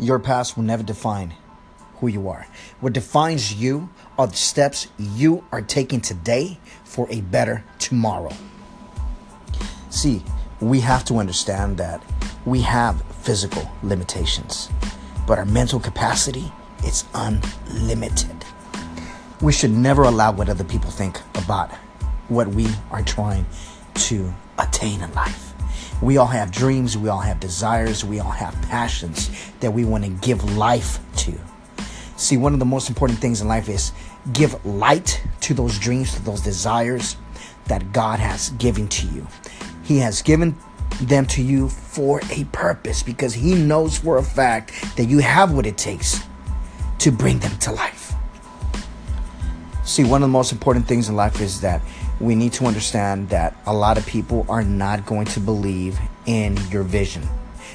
Your past will never define who you are. What defines you are the steps you are taking today for a better tomorrow. See, we have to understand that we have physical limitations, but our mental capacity is unlimited. We should never allow what other people think about what we are trying to attain in life. We all have dreams, we all have desires, we all have passions that we want to give life to. See, one of the most important things in life is give light to those dreams, to those desires that God has given to you. He has given them to you for a purpose because He knows for a fact that you have what it takes to bring them to life. See, one of the most important things in life is that we need to understand that a lot of people are not going to believe in your vision.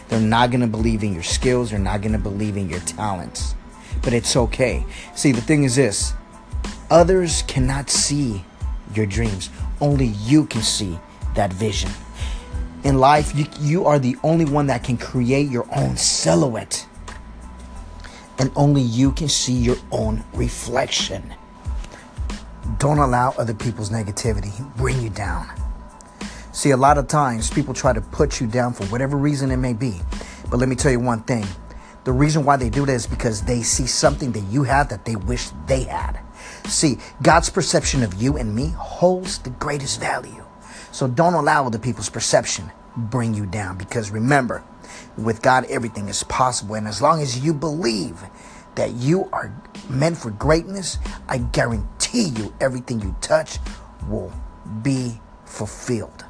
They're not going to believe in your skills. They're not going to believe in your talents. But it's okay. See, the thing is this others cannot see your dreams, only you can see that vision. In life, you, you are the only one that can create your own silhouette, and only you can see your own reflection. Don't allow other people's negativity bring you down. See, a lot of times people try to put you down for whatever reason it may be. But let me tell you one thing. The reason why they do that is because they see something that you have that they wish they had. See, God's perception of you and me holds the greatest value. So don't allow other people's perception bring you down because remember, with God everything is possible and as long as you believe that you are meant for greatness, I guarantee you everything you touch will be fulfilled.